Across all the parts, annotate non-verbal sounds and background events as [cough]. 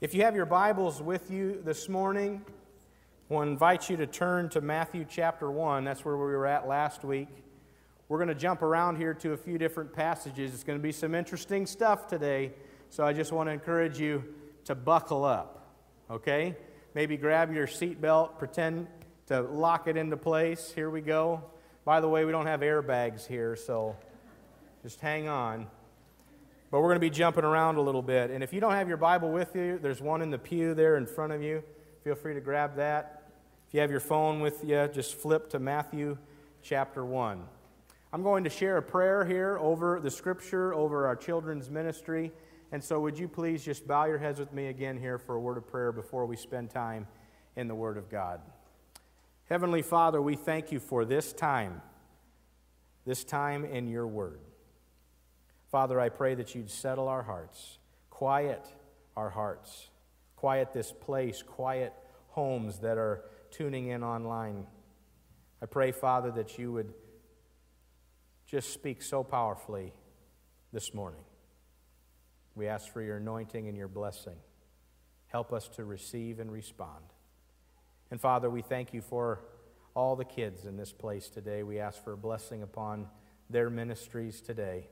If you have your Bibles with you this morning, I will invite you to turn to Matthew chapter 1. That's where we were at last week. We're going to jump around here to a few different passages. It's going to be some interesting stuff today, so I just want to encourage you to buckle up, okay? Maybe grab your seatbelt, pretend to lock it into place. Here we go. By the way, we don't have airbags here, so just hang on. But we're going to be jumping around a little bit. And if you don't have your Bible with you, there's one in the pew there in front of you. Feel free to grab that. If you have your phone with you, just flip to Matthew chapter 1. I'm going to share a prayer here over the scripture, over our children's ministry. And so, would you please just bow your heads with me again here for a word of prayer before we spend time in the Word of God? Heavenly Father, we thank you for this time, this time in your Word. Father, I pray that you'd settle our hearts, quiet our hearts, quiet this place, quiet homes that are tuning in online. I pray, Father, that you would just speak so powerfully this morning. We ask for your anointing and your blessing. Help us to receive and respond. And Father, we thank you for all the kids in this place today. We ask for a blessing upon their ministries today.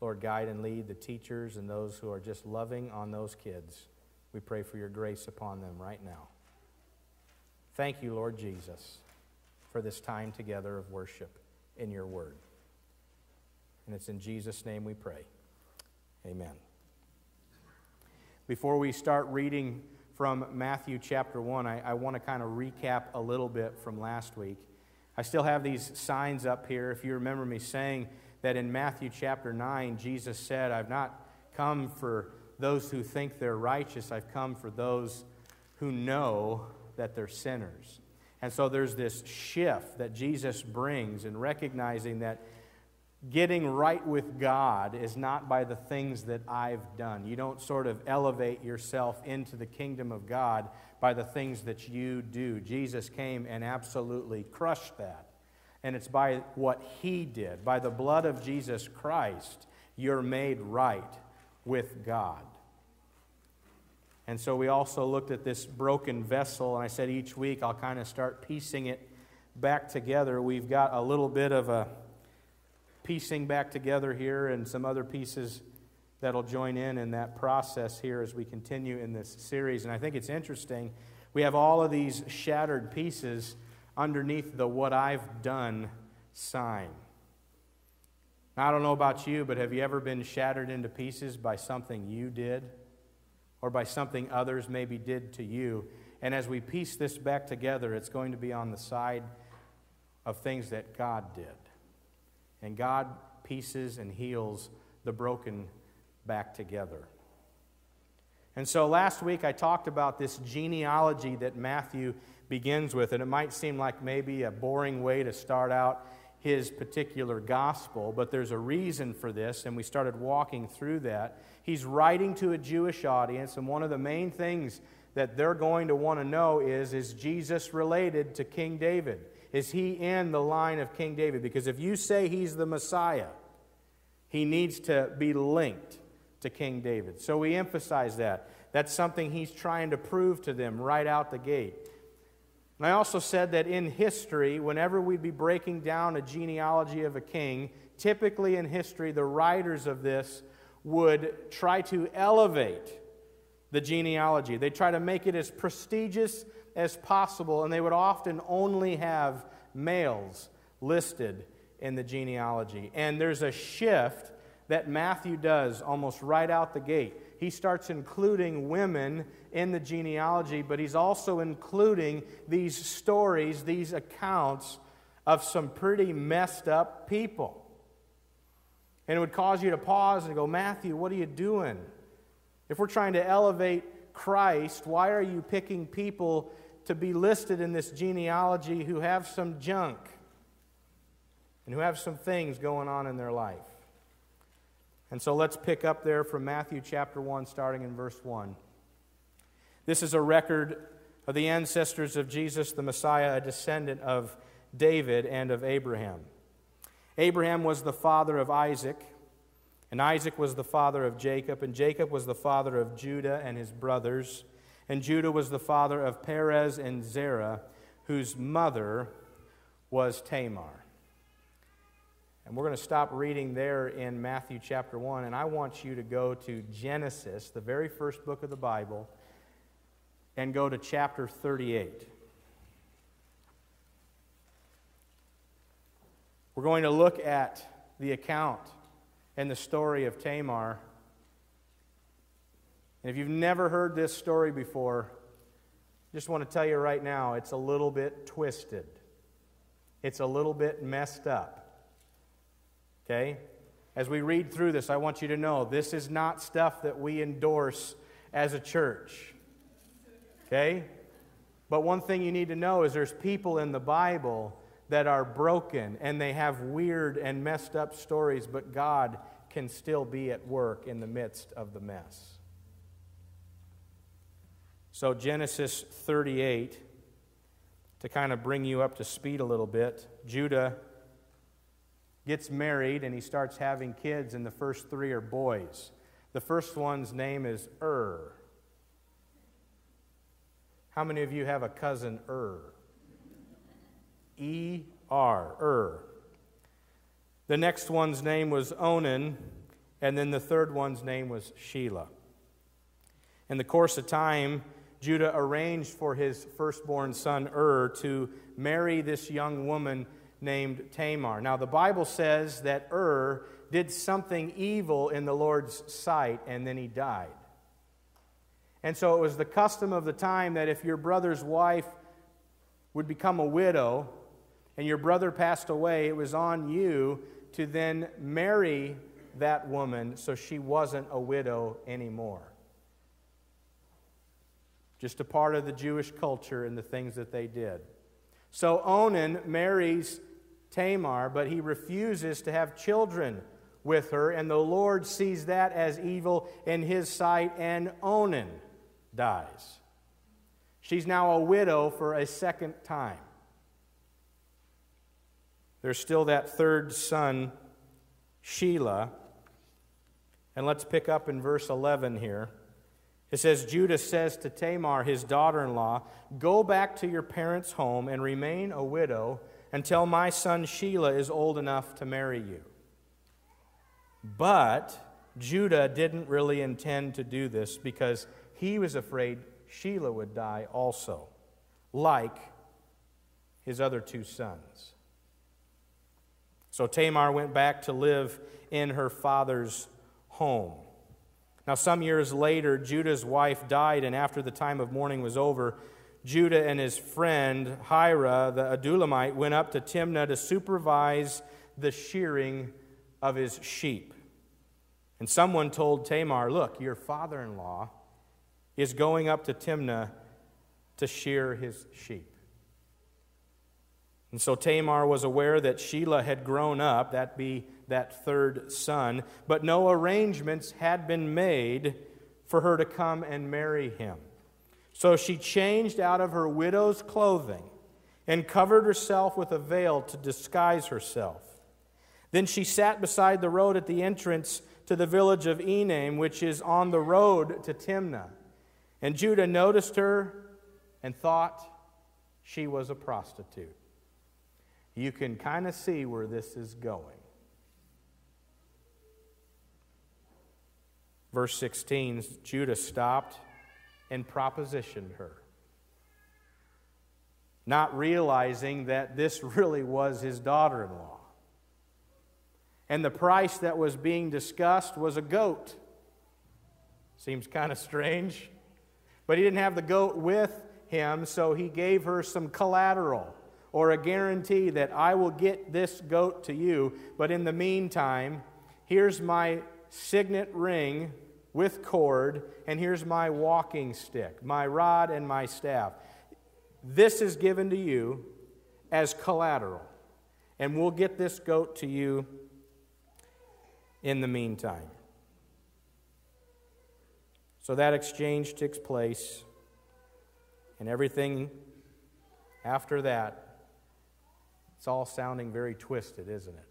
Lord, guide and lead the teachers and those who are just loving on those kids. We pray for your grace upon them right now. Thank you, Lord Jesus, for this time together of worship in your word. And it's in Jesus' name we pray. Amen. Before we start reading from Matthew chapter 1, I, I want to kind of recap a little bit from last week. I still have these signs up here. If you remember me saying, that in Matthew chapter 9, Jesus said, I've not come for those who think they're righteous, I've come for those who know that they're sinners. And so there's this shift that Jesus brings in recognizing that getting right with God is not by the things that I've done. You don't sort of elevate yourself into the kingdom of God by the things that you do. Jesus came and absolutely crushed that and it's by what He did. By the blood of Jesus Christ, you're made right with God. And so we also looked at this broken vessel, and I said each week I'll kind of start piecing it back together. We've got a little bit of a piecing back together here and some other pieces that'll join in in that process here as we continue in this series. And I think it's interesting. We have all of these shattered pieces underneath the what I've done sign. I don't know about you, but have you ever been shattered into pieces by something you did or by something others maybe did to you? And as we piece this back together, it's going to be on the side of things that God did. And God pieces and heals the broken back together. And so last week I talked about this genealogy that Matthew begins with, and it might seem like maybe a boring way to start out his particular gospel, but there's a reason for this, and we started walking through that. He's writing to a Jewish audience, and one of the main things that they're going to want to know is is Jesus related to King David? Is he in the line of King David? Because if you say he's the Messiah, he needs to be linked to King David. So we emphasize that. That's something he's trying to prove to them right out the gate. And I also said that in history, whenever we'd be breaking down a genealogy of a king, typically in history, the writers of this would try to elevate the genealogy. They try to make it as prestigious as possible, and they would often only have males listed in the genealogy. And there's a shift that Matthew does almost right out the gate he starts including women in the genealogy, but he's also including these stories, these accounts of some pretty messed up people. And it would cause you to pause and go, Matthew, what are you doing? If we're trying to elevate Christ, why are you picking people to be listed in this genealogy who have some junk and who have some things going on in their life? And so let's pick up there from Matthew chapter 1, starting in verse 1. This is a record of the ancestors of Jesus the Messiah, a descendant of David and of Abraham. Abraham was the father of Isaac, And Isaac was the father of Jacob, and Jacob was the father of Judah and his brothers. And Judah was the father of Perez and Zerah, whose mother was Tamar. And we're going to stop reading there in Matthew chapter 1, and I want you to go to Genesis, the very first book of the Bible, and go to chapter 38. We're going to look at the account and the story of Tamar. And if you've never heard this story before, just want to tell you right now, it's a little bit twisted. It's a little bit messed up. Okay? As we read through this, I want you to know this is not stuff that we endorse as a church. Okay? But one thing you need to know is there's people in the Bible that are broken and they have weird and messed up stories, but God can still be at work in the midst of the mess. So, Genesis 38, to kind of bring you up to speed a little bit, Judah gets married and he starts having kids, and the first three are boys. The first one's name is Ur. How many of you have a cousin Er? E R, Er. The next one's name was Onan, and then the third one's name was Shelah. In the course of time, Judah arranged for his firstborn son Er to marry this young woman named Tamar. Now, the Bible says that Er did something evil in the Lord's sight and then he died. And so it was the custom of the time that if your brother's wife would become a widow, and your brother passed away, it was on you to then marry that woman so she wasn't a widow anymore. Just a part of the Jewish culture and the things that they did. So Onan marries Tamar, but he refuses to have children with her, and the Lord sees that as evil in his sight, and Onan dies. She's now a widow for a second time. There's still that third son, Shelah. And let's pick up in verse 11 here. It says, Judah says to Tamar, his daughter in law, Go back to your parents' home and remain a widow until my son Shelah is old enough to marry you. But Judah didn't really intend to do this because he was afraid Shelah would die also, like his other two sons. So Tamar went back to live in her father's home. Now, some years later, Judah's wife died, and after the time of mourning was over, Judah and his friend Hira, the Adullamite, went up to Timnah to supervise the shearing of his sheep. And someone told Tamar, Look, your father in law is going up to Timnah to shear his sheep. And so Tamar was aware that Shelah had grown up, that be that third son, but no arrangements had been made for her to come and marry him. So she changed out of her widow's clothing and covered herself with a veil to disguise herself. Then she sat beside the road at the entrance to the village of Enaim, which is on the road to Timnah. And Judah noticed her and thought she was a prostitute you can kind of see where this is going. Verse 16 Judah stopped and propositioned her, not realizing that this [laughs] really was his daughter in law. And the price that was being discussed was a goat. Seems kind of strange. But he didn't have the goat with him, so he gave her some collateral or a guarantee that I will get this goat to you, but in the meantime, here's my signet ring with cord, and here's my walking stick, my rod, and my staff. This is given to you as collateral, and we'll get this goat to you in the meantime. So that exchange takes place, and everything after that it's all sounding very twisted, isn't it?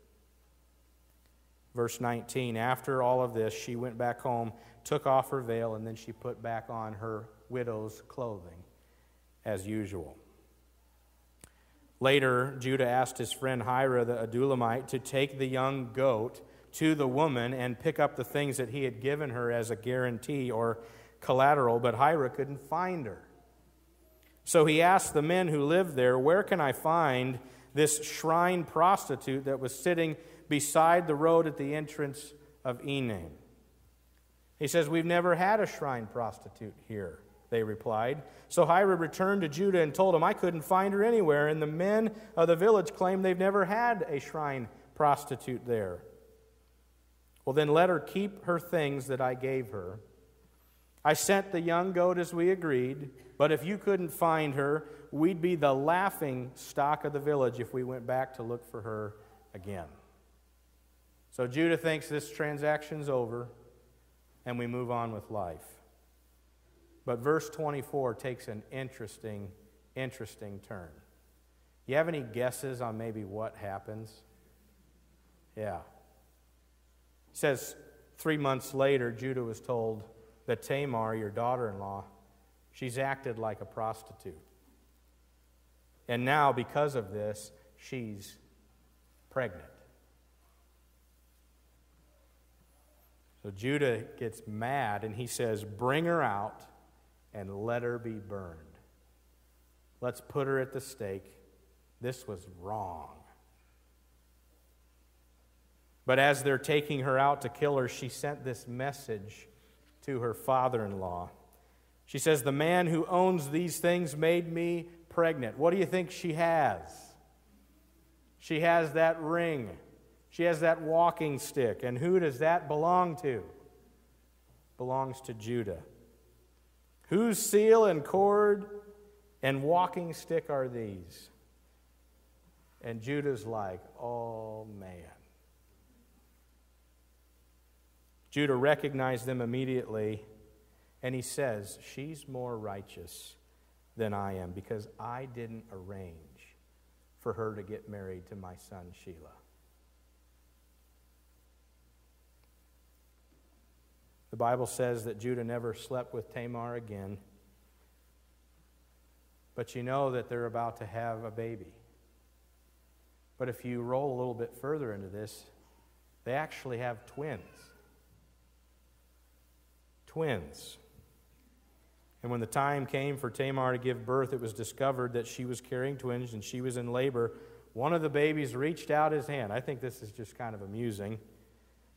Verse 19 After all of this, she went back home, took off her veil, and then she put back on her widow's clothing as usual. Later, Judah asked his friend Hira the Adullamite to take the young goat to the woman and pick up the things that he had given her as a guarantee or collateral, but Hira couldn't find her. So he asked the men who lived there, Where can I find this shrine prostitute that was sitting beside the road at the entrance of Enaim. He says, We've never had a shrine prostitute here, they replied. So Hira returned to Judah and told him, I couldn't find her anywhere, and the men of the village claim they've never had a shrine prostitute there. Well, then let her keep her things that I gave her. I sent the young goat as we agreed, but if you couldn't find her, we'd be the laughing stock of the village if we went back to look for her again. So Judah thinks this transaction's over, and we move on with life. But verse 24 takes an interesting, interesting turn. You have any guesses on maybe what happens? Yeah. Says three months later, Judah was told that Tamar, your daughter in law, she's acted like a prostitute. And now, because of this, she's pregnant. So Judah gets mad and he says, Bring her out and let her be burned. Let's put her at the stake. This was wrong. But as they're taking her out to kill her, she sent this message to her father in law. She says, The man who owns these things made me pregnant. What do you think she has? She has that ring. She has that walking stick. And who does that belong to? Belongs to Judah. Whose seal and cord and walking stick are these? And Judah's like, oh man. Judah recognized them immediately, and he says, She's more righteous than I am because I didn't arrange for her to get married to my son Shelah. The Bible says that Judah never slept with Tamar again. But you know that they're about to have a baby. But if you roll a little bit further into this, they actually have twins. Twins. And when the time came for Tamar to give birth, it was discovered that she was carrying twins and she was in labor. One of the babies reached out his hand. I think this is just kind of amusing.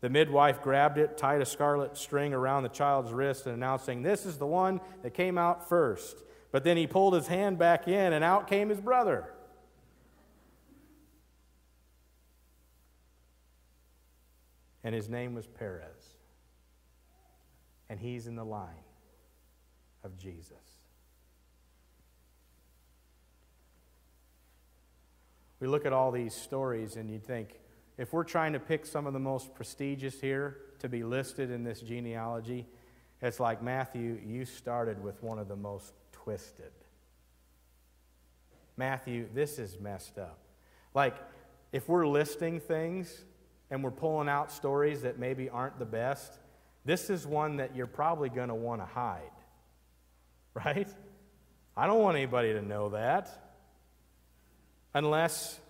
The midwife grabbed it, tied a scarlet string around the child's wrist, and announcing, This is the one that came out first. But then he pulled his hand back in, and out came his brother. And his name was Perez. And he's in the line of Jesus. We look at all these stories, and you'd think, if we're trying to pick some of the most prestigious here to be listed in this genealogy, it's like Matthew, you started with one of the most twisted. Matthew, this is messed up. Like, if we're listing things and we're pulling out stories that maybe aren't the best, this is one that you're probably going to want to hide. Right? I don't want anybody to know that. Unless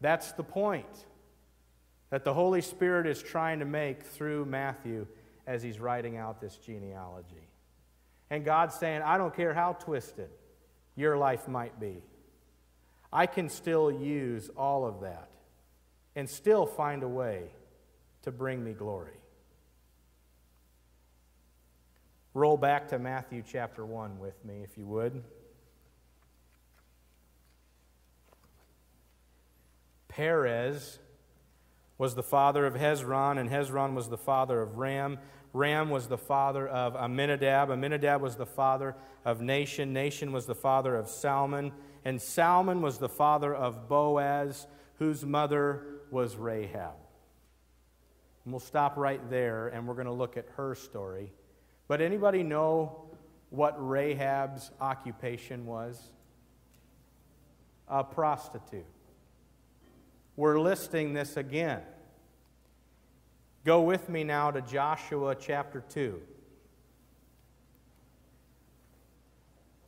that's the point that the Holy Spirit is trying to make through Matthew as he's writing out this genealogy. And God's saying, I don't care how twisted your life might be, I can still use all of that and still find a way to bring me glory. Roll back to Matthew chapter 1 with me, if you would. Perez was the father of Hezron, and Hezron was the father of Ram. Ram was the father of Aminadab. Aminadab was the father of Nahshon. Nahshon was the father of Salmon. And Salmon was the father of Boaz, whose mother was Rahab. And we'll stop right there, and we're going to look at her story. But anybody know what Rahab's occupation was? A prostitute we're listing this again. Go with me now to Joshua chapter 2.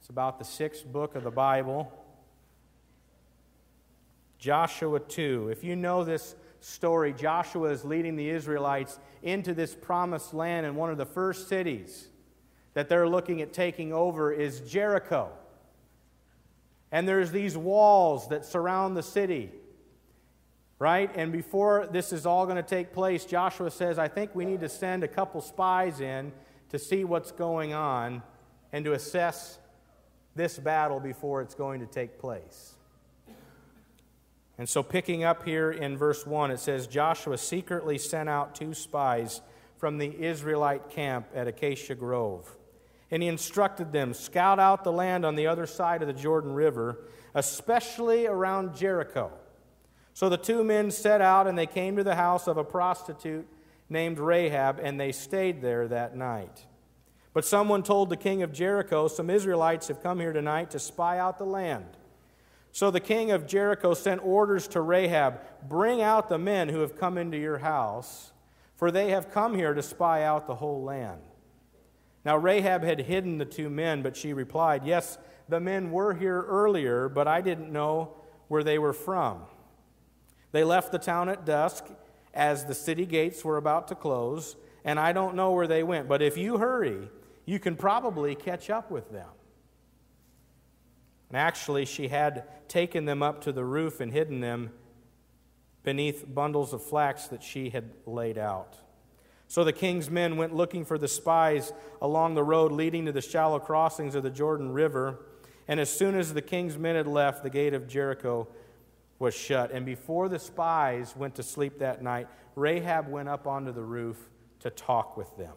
It's about the sixth book of the Bible. Joshua 2. If you know this story, Joshua is leading the Israelites into this promised land, and one of the first cities that they're looking at taking over is Jericho. And there's these walls that surround the city, right? And before this is all going to take place, Joshua says, I think we need to send a couple spies in to see what's going on and to assess this battle before it's going to take place. And so, picking up here in verse 1, it says Joshua secretly sent out two spies from the Israelite camp at Acacia Grove. And he instructed them scout out the land on the other side of the Jordan River, especially around Jericho. So the two men set out and they came to the house of a prostitute named Rahab, and they stayed there that night. But someone told the king of Jericho, Some Israelites have come here tonight to spy out the land. So the king of Jericho sent orders to Rahab Bring out the men who have come into your house, for they have come here to spy out the whole land. Now Rahab had hidden the two men, but she replied, Yes, the men were here earlier, but I didn't know where they were from. They left the town at dusk as the city gates were about to close, and I don't know where they went. But if you hurry, you can probably catch up with them. And actually, she had taken them up to the roof and hidden them beneath bundles of flax that she had laid out. So the king's men went looking for the spies along the road leading to the shallow crossings of the Jordan River. And as soon as the king's men had left, the gate of Jericho was shut. And before the spies went to sleep that night, Rahab went up onto the roof to talk with them.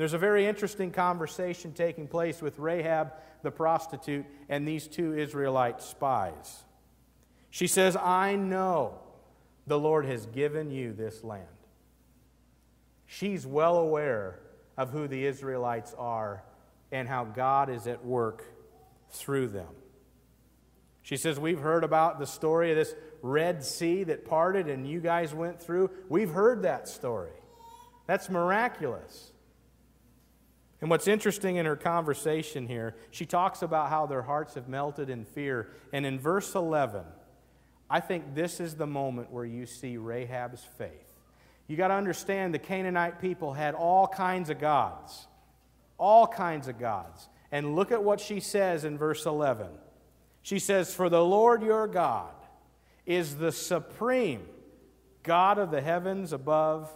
There's a very interesting conversation taking place with Rahab the prostitute and these two Israelite spies. She says, I know the Lord has given you this land. She's well aware of who the Israelites are and how God is at work through them. She says, We've heard about the story of this Red Sea that parted and you guys went through. We've heard that story. That's miraculous. And what's interesting in her conversation here, she talks about how their hearts have melted in fear. And in verse 11, I think this is the moment where you see Rahab's faith. You got to understand the Canaanite people had all kinds of gods. All kinds of gods. And look at what she says in verse 11. She says, For the Lord your God is the supreme God of the heavens above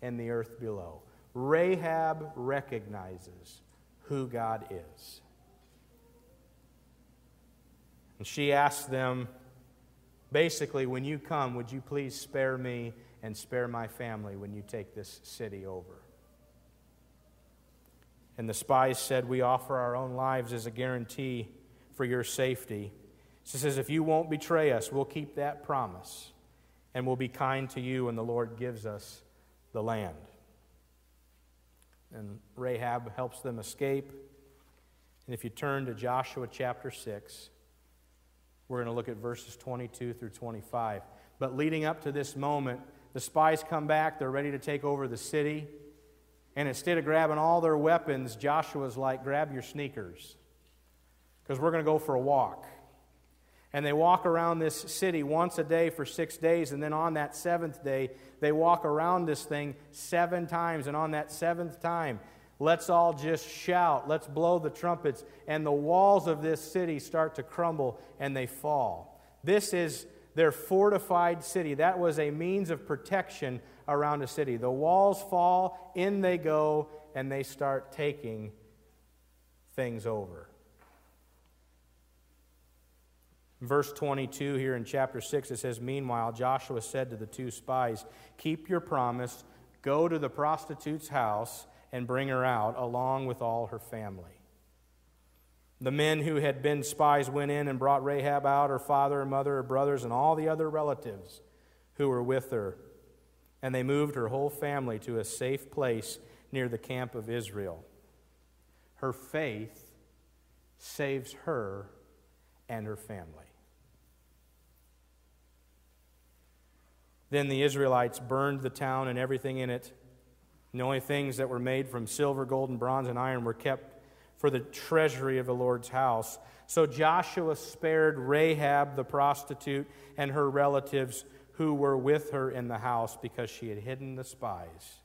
and the earth below. Rahab recognizes who God is. And she asks them, basically, when you come, would you please spare me and spare my family when you take this city over? And the spies said, We offer our own lives as a guarantee for your safety. She says, If you won't betray us, we'll keep that promise and we'll be kind to you when the Lord gives us the land and Rahab helps them escape. And if you turn to Joshua chapter 6, we're going to look at verses 22 through 25. But leading up to this moment, the spies come back, they're ready to take over the city. And instead of grabbing all their weapons, Joshua's like, grab your sneakers, because we're going to go for a walk. And they walk around this city once a day for six days. And then on that seventh day, they walk around this thing seven times. And on that seventh time, let's all just shout, let's blow the trumpets. And the walls of this city start to crumble and they fall. This is their fortified city. That was a means of protection around a city. The walls fall, in they go, and they start taking things over. Verse 22 here in chapter 6, it says, Meanwhile, Joshua said to the two spies, Keep your promise, go to the prostitute's house, and bring her out, along with all her family. The men who had been spies went in and brought Rahab out, her father and mother, her brothers, and all the other relatives who were with her. And they moved her whole family to a safe place near the camp of Israel. Her faith saves her and her family. Then the Israelites burned the town and everything in it. And the only things that were made from silver, gold, and bronze and iron were kept for the treasury of the Lord's house. So Joshua spared Rahab the prostitute and her relatives who were with her in the house because she had hidden the spies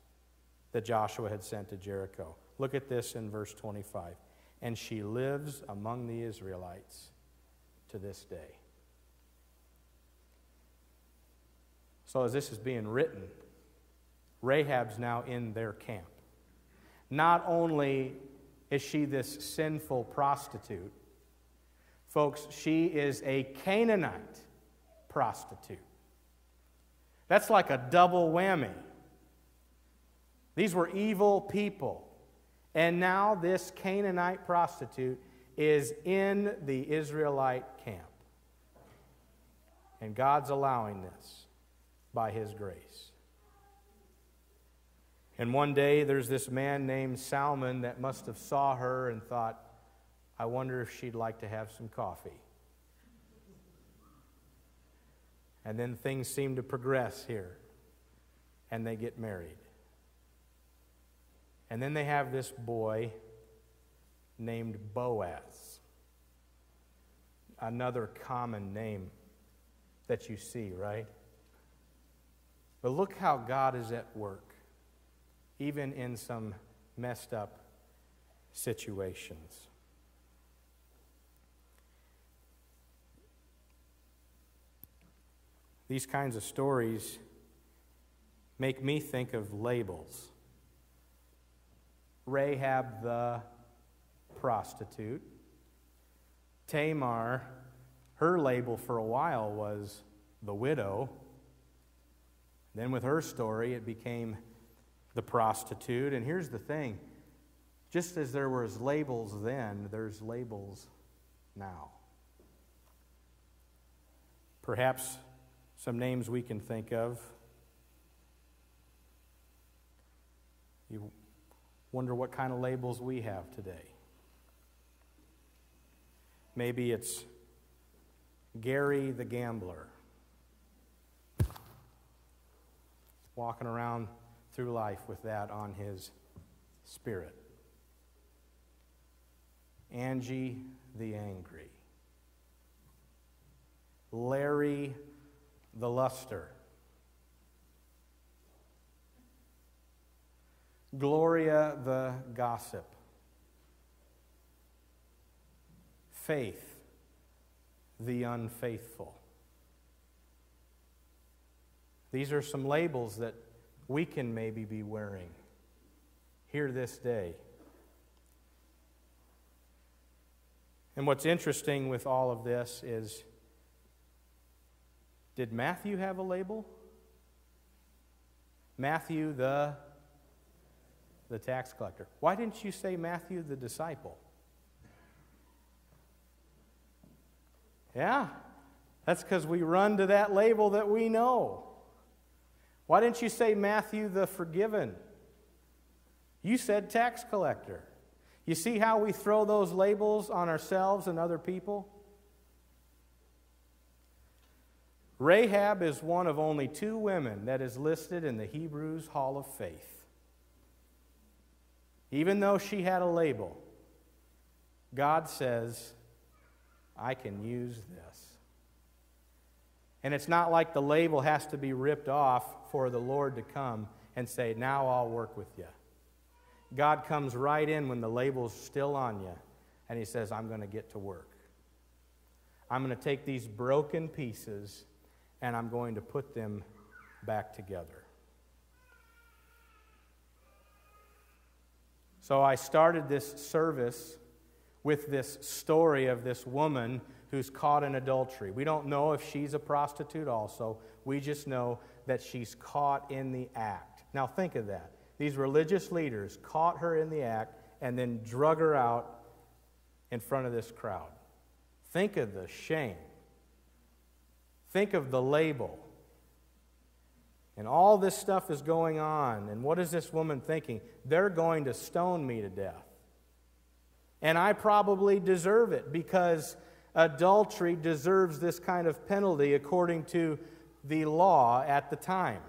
that Joshua had sent to Jericho. Look at this in verse 25. And she lives among the Israelites to this day. So, as this is being written, Rahab's now in their camp. Not only is she this sinful prostitute, folks, she is a Canaanite prostitute. That's like a double whammy. These were evil people. And now this Canaanite prostitute is in the Israelite camp. And God's allowing this by his grace. And one day there's this man named Salmon that must have saw her and thought, I wonder if she'd like to have some coffee. And then things seem to progress here, and they get married. And then they have this boy named Boaz, another common name that you see, right? But look how God is at work, even in some messed up situations. These kinds of stories make me think of labels. Rahab the prostitute. Tamar, her label for a while was the widow. Then, with her story, it became the prostitute. And here's the thing just as there was labels then, there's labels now. Perhaps some names we can think of. You wonder what kind of labels we have today. Maybe it's Gary the gambler. Walking around through life with that on his spirit. Angie the angry. Larry the luster. Gloria the gossip. Faith the unfaithful. These are some labels that we can maybe be wearing here this day. And what's interesting with all of this is did Matthew have a label? Matthew the the tax collector. Why didn't you say Matthew the disciple? Yeah, that's because we run to that label that we know. Why didn't you say Matthew the forgiven? You said tax collector. You see how we throw those labels on ourselves and other people? Rahab is one of only two women that is listed in the Hebrews Hall of Faith. Even though she had a label, God says, I can use this. And it's not like the label has to be ripped off for the Lord to come and say, Now I'll work with you. God comes right in when the label's still on you, and He says, I'm going to get to work. I'm going to take these broken pieces and I'm going to put them back together. So I started this service with this story of this woman who's caught in adultery. We don't know if she's a prostitute also. We just know that she's caught in the act. Now think of that. These religious leaders caught her in the act and then drug her out in front of this crowd. Think of the shame. Think of the label. And all this stuff is going on. And what is this woman thinking? They're going to stone me to death. And I probably deserve it because adultery deserves this kind of penalty according to the law at the time.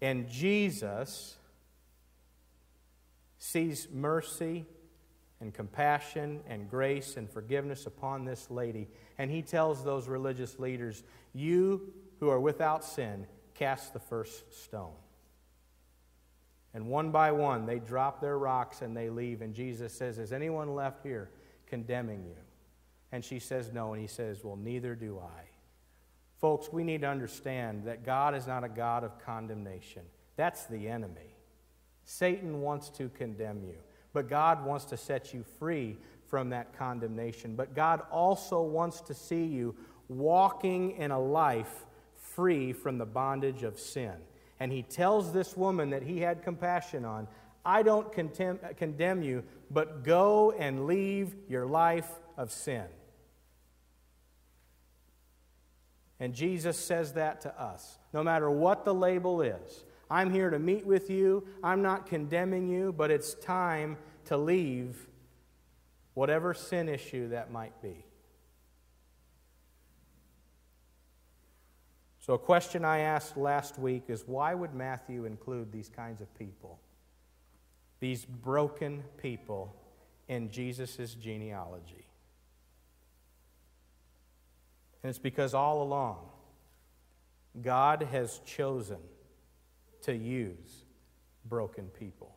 And Jesus sees mercy and compassion and grace and forgiveness upon this lady. And he tells those religious leaders, You who are without sin, cast the first stone. And one by one, they drop their rocks and they leave. And Jesus says, Is anyone left here condemning you? And she says, No. And he says, Well, neither do I. Folks, we need to understand that God is not a God of condemnation. That's the enemy. Satan wants to condemn you, but God wants to set you free from that condemnation. But God also wants to see you walking in a life free from the bondage of sin. And he tells this woman that he had compassion on I don't condemn you, but go and leave your life of sin. And Jesus says that to us. No matter what the label is, I'm here to meet with you. I'm not condemning you, but it's time to leave whatever sin issue that might be. So, a question I asked last week is why would Matthew include these kinds of people? These broken people in Jesus' genealogy. And it's because all along, God has chosen to use broken people,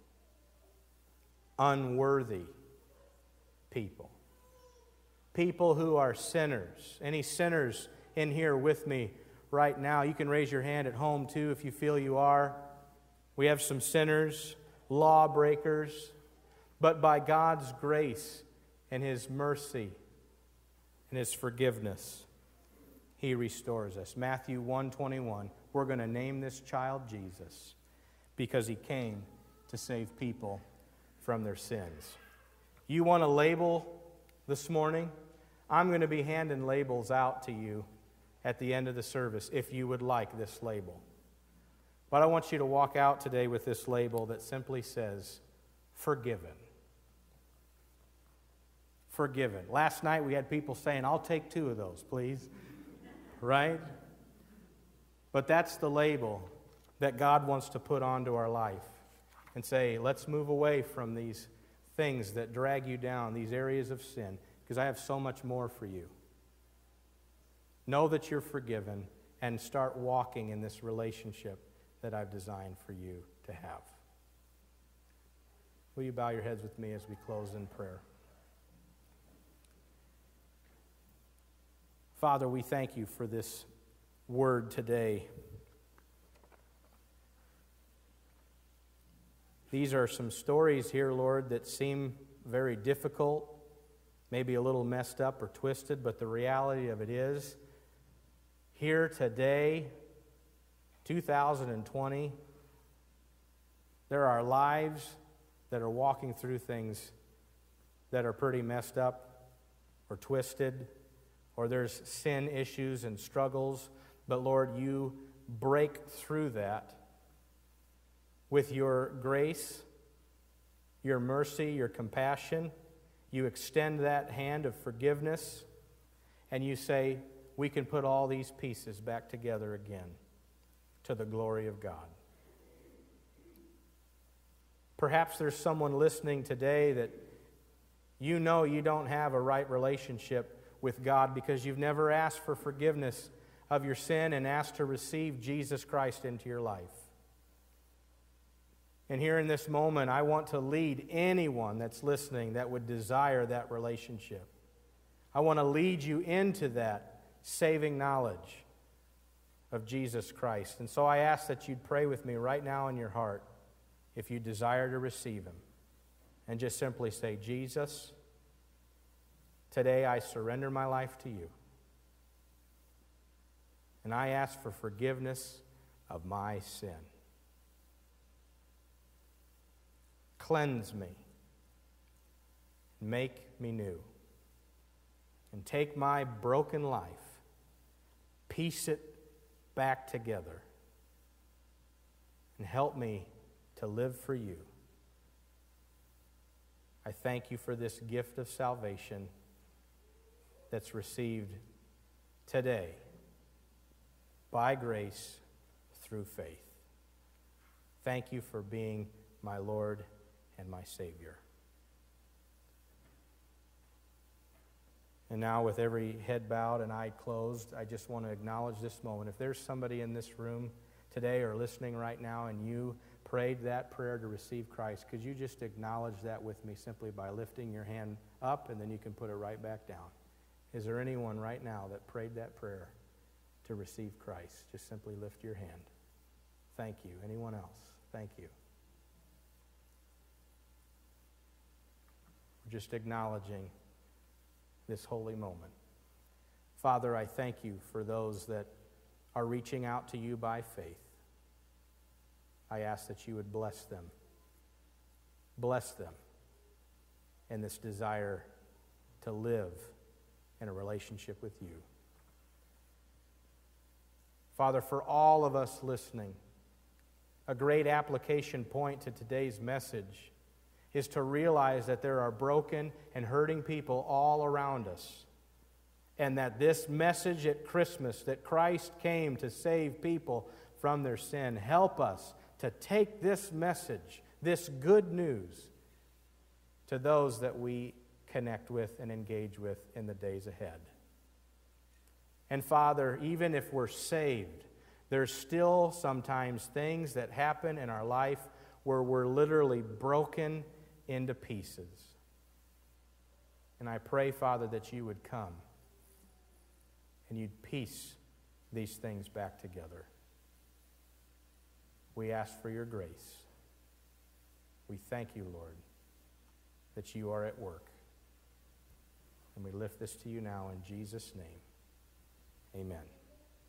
unworthy people, people who are sinners. Any sinners in here with me right now? You can raise your hand at home too if you feel you are. We have some sinners, lawbreakers, but by God's grace and His mercy and His forgiveness, He restores us. Matthew 121 we're going to name this child Jesus because he came to save people from their sins. You want a label this morning? I'm going to be handing labels out to you at the end of the service if you would like this label. But I want you to walk out today with this label that simply says, Forgiven. Forgiven. Last night we had people saying, I'll take two of those, please. Right? But that's the label that God wants to put onto our life and say, let's move away from these things that drag you down, these areas of sin, because I have so much more for you. Know that you're forgiven and start walking in this relationship that I've designed for you to have. Will you bow your heads with me as we close in prayer? Father, we thank you for this word today. These are some stories here, Lord, that seem very difficult, maybe a little messed up or twisted, but the reality of it is here today, 2020, there are lives that are walking through things that are pretty messed up or twisted, or there's sin issues and struggles but Lord, you break through that with your grace, your mercy, your compassion. You extend that hand of forgiveness, and you say, We can put all these pieces back together again to the glory of God. Perhaps there's someone listening today that you know you don't have a right relationship with God because you've never asked for forgiveness of your sin and asked to receive Jesus Christ into your life. And here in this moment, I want to lead anyone that's listening that would desire that relationship. I want to lead you into that saving knowledge of Jesus Christ. And so I ask that you'd pray with me right now in your heart if you desire to receive Him. And just simply say, Jesus, today I surrender my life to you and I ask for forgiveness of my sin. Cleanse me, make me new, and take my broken life, piece it back together, and help me to live for you. I thank you for this gift of salvation that's received today by grace through faith. Thank you for being my Lord and my Savior. And now, with every head bowed and eye closed, I just want to acknowledge this moment. If there's somebody in this room today or listening right now and you prayed that prayer to receive Christ, could you just acknowledge that with me simply by lifting your hand up and then you can put it right back down? Is there anyone right now that prayed that prayer to receive Christ? Just simply lift your hand. Thank you. Anyone else? Thank you. We're just acknowledging this holy moment. Father, I thank you for those that are reaching out to you by faith. I ask that you would bless them. Bless them in this desire to live in a relationship with you. Father, for all of us listening, a great application point to today's message is to realize that there are broken and hurting people all around us. And that this message at Christmas, that Christ came to save people from their sin, help us to take this message, this good news, to those that we connect with and engage with in the days ahead. And Father, even if we're saved, there's still sometimes things that happen in our life where we're literally broken into pieces. And I pray, Father, that you would come and you'd piece these things back together. We ask for your grace. We thank you, Lord, that you are at work. And we lift this to you now in Jesus' name. Amen.